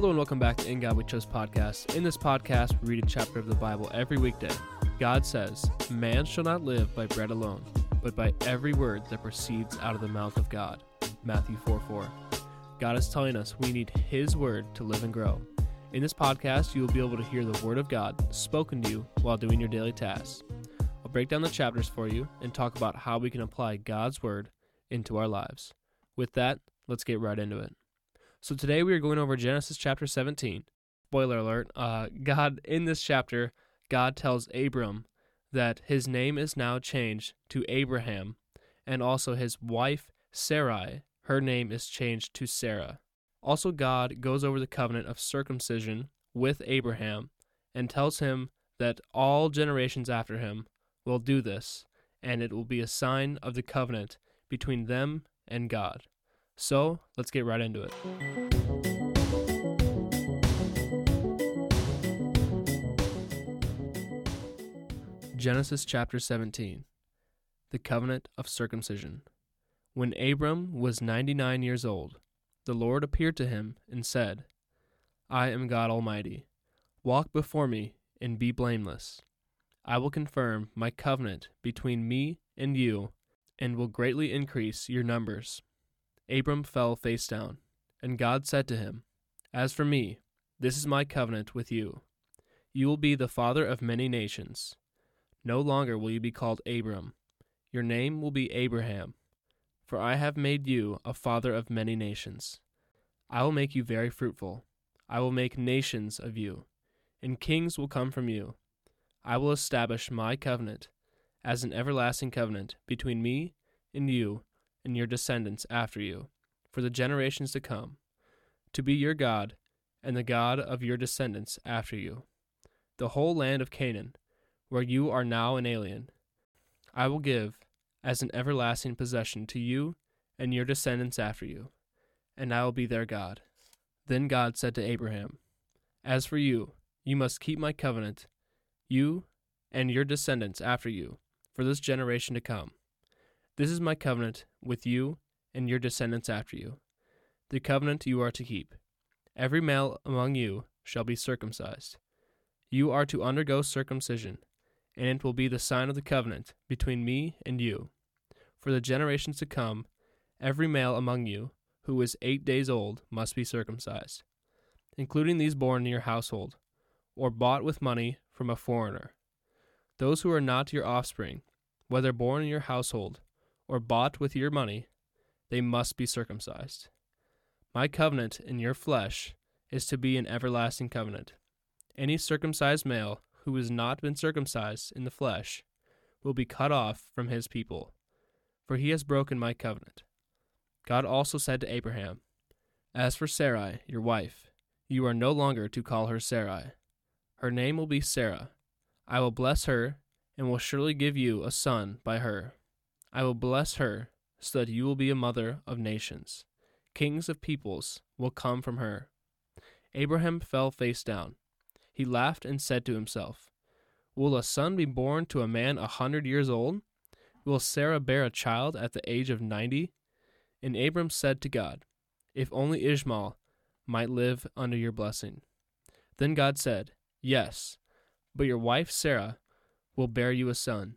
Hello and welcome back to In God We Chose podcast. In this podcast, we read a chapter of the Bible every weekday. God says, Man shall not live by bread alone, but by every word that proceeds out of the mouth of God. Matthew 4 4. God is telling us we need His word to live and grow. In this podcast, you will be able to hear the word of God spoken to you while doing your daily tasks. I'll break down the chapters for you and talk about how we can apply God's word into our lives. With that, let's get right into it. So today we are going over Genesis chapter 17. Spoiler alert, uh, God, in this chapter, God tells Abram that his name is now changed to Abraham, and also his wife Sarai, her name is changed to Sarah. Also, God goes over the covenant of circumcision with Abraham and tells him that all generations after him will do this, and it will be a sign of the covenant between them and God. So let's get right into it. Genesis chapter 17 The covenant of circumcision. When Abram was 99 years old, the Lord appeared to him and said, I am God Almighty. Walk before me and be blameless. I will confirm my covenant between me and you and will greatly increase your numbers. Abram fell face down, and God said to him, As for me, this is my covenant with you. You will be the father of many nations. No longer will you be called Abram. Your name will be Abraham, for I have made you a father of many nations. I will make you very fruitful. I will make nations of you, and kings will come from you. I will establish my covenant as an everlasting covenant between me and you and your descendants after you, for the generations to come, to be your God and the God of your descendants after you. The whole land of Canaan, where you are now an alien, I will give as an everlasting possession to you and your descendants after you, and I will be their God. Then God said to Abraham, As for you, you must keep my covenant, you and your descendants after you, for this generation to come. This is my covenant with you and your descendants after you, the covenant you are to keep. Every male among you shall be circumcised. You are to undergo circumcision, and it will be the sign of the covenant between me and you. For the generations to come, every male among you who is eight days old must be circumcised, including these born in your household, or bought with money from a foreigner. Those who are not your offspring, whether born in your household or bought with your money, they must be circumcised. My covenant in your flesh is to be an everlasting covenant. Any circumcised male who has not been circumcised in the flesh will be cut off from his people, for he has broken my covenant. God also said to Abraham, As for Sarai, your wife, you are no longer to call her Sarai. Her name will be Sarah. I will bless her, and will surely give you a son by her. I will bless her, so that you will be a mother of nations. Kings of peoples will come from her. Abraham fell face down. He laughed and said to himself, Will a son be born to a man a hundred years old? Will Sarah bear a child at the age of ninety? And Abram said to God, If only Ishmael might live under your blessing. Then God said, Yes, but your wife Sarah will bear you a son,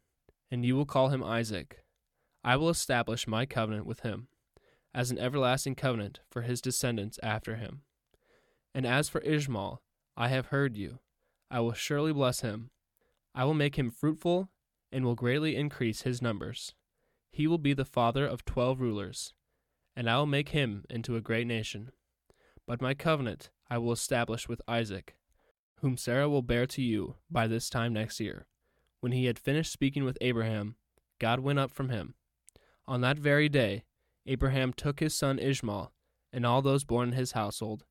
and you will call him Isaac. I will establish my covenant with him as an everlasting covenant for his descendants after him. And as for Ishmael, I have heard you. I will surely bless him. I will make him fruitful and will greatly increase his numbers. He will be the father of twelve rulers, and I will make him into a great nation. But my covenant I will establish with Isaac, whom Sarah will bear to you by this time next year. When he had finished speaking with Abraham, God went up from him on that very day, Abraham took his son Ishmael, and all those born in his household,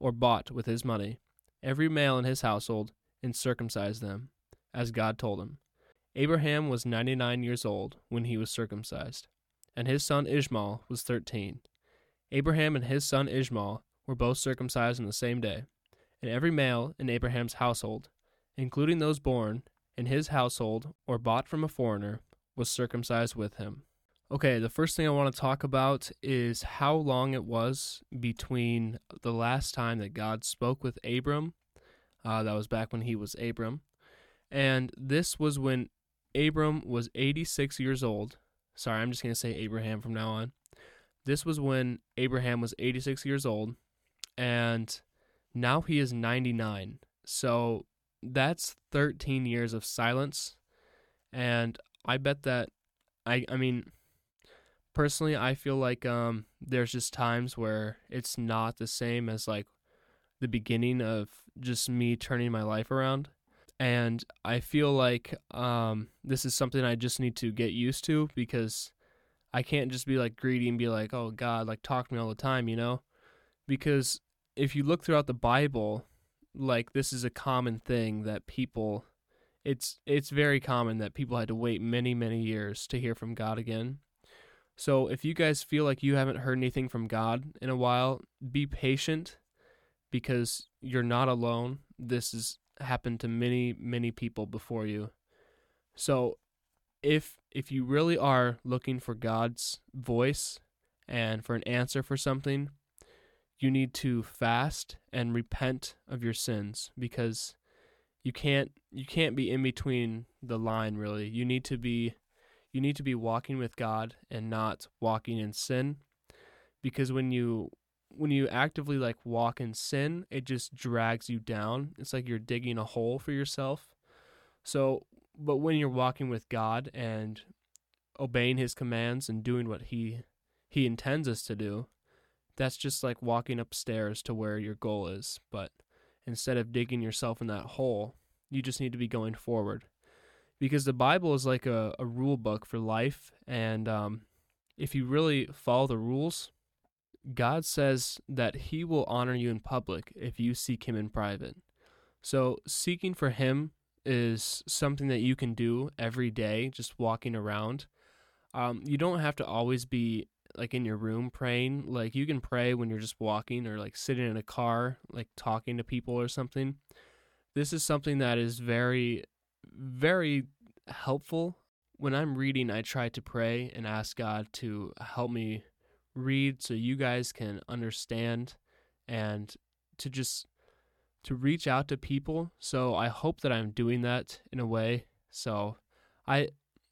or bought with his money, every male in his household, and circumcised them, as God told him. Abraham was ninety nine years old when he was circumcised, and his son Ishmael was thirteen. Abraham and his son Ishmael were both circumcised on the same day, and every male in Abraham's household, including those born in his household or bought from a foreigner, was circumcised with him. Okay, the first thing I want to talk about is how long it was between the last time that God spoke with Abram. Uh, that was back when he was Abram. And this was when Abram was 86 years old. Sorry, I'm just going to say Abraham from now on. This was when Abraham was 86 years old, and now he is 99. So that's 13 years of silence. And I bet that, I, I mean, personally, I feel like um, there's just times where it's not the same as like the beginning of just me turning my life around. And I feel like um, this is something I just need to get used to because I can't just be like greedy and be like, oh God, like talk to me all the time, you know? Because if you look throughout the Bible, like this is a common thing that people it's it's very common that people had to wait many many years to hear from God again. So if you guys feel like you haven't heard anything from God in a while, be patient because you're not alone. This has happened to many many people before you. So if if you really are looking for God's voice and for an answer for something, you need to fast and repent of your sins because you can't you can't be in between the line really. You need to be you need to be walking with God and not walking in sin because when you when you actively like walk in sin, it just drags you down. It's like you're digging a hole for yourself. So, but when you're walking with God and obeying his commands and doing what he he intends us to do, that's just like walking upstairs to where your goal is. But instead of digging yourself in that hole, you just need to be going forward. Because the Bible is like a, a rule book for life. And um, if you really follow the rules, God says that He will honor you in public if you seek Him in private. So, seeking for Him is something that you can do every day, just walking around. Um, you don't have to always be like in your room praying. Like you can pray when you're just walking or like sitting in a car, like talking to people or something. This is something that is very, very helpful. When I'm reading, I try to pray and ask God to help me read so you guys can understand and to just to reach out to people. So I hope that I'm doing that in a way. So I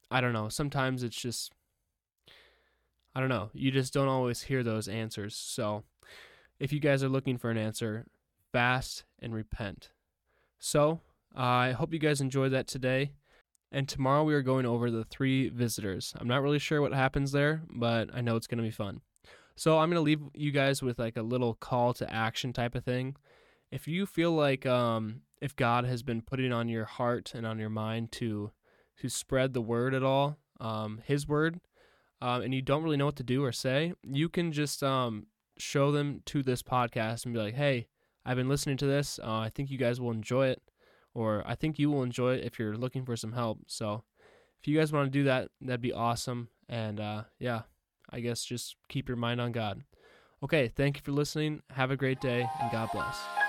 I don't know, sometimes it's just I don't know. You just don't always hear those answers. So, if you guys are looking for an answer, fast and repent. So, uh, I hope you guys enjoyed that today. And tomorrow we are going over the three visitors. I'm not really sure what happens there, but I know it's going to be fun. So, I'm going to leave you guys with like a little call to action type of thing. If you feel like um, if God has been putting on your heart and on your mind to to spread the word at all, um, His word, um, and you don't really know what to do or say, you can just um, show them to this podcast and be like, hey, I've been listening to this. Uh, I think you guys will enjoy it. Or I think you will enjoy it if you're looking for some help. So if you guys want to do that, that'd be awesome. And uh, yeah, I guess just keep your mind on God. Okay, thank you for listening. Have a great day, and God bless.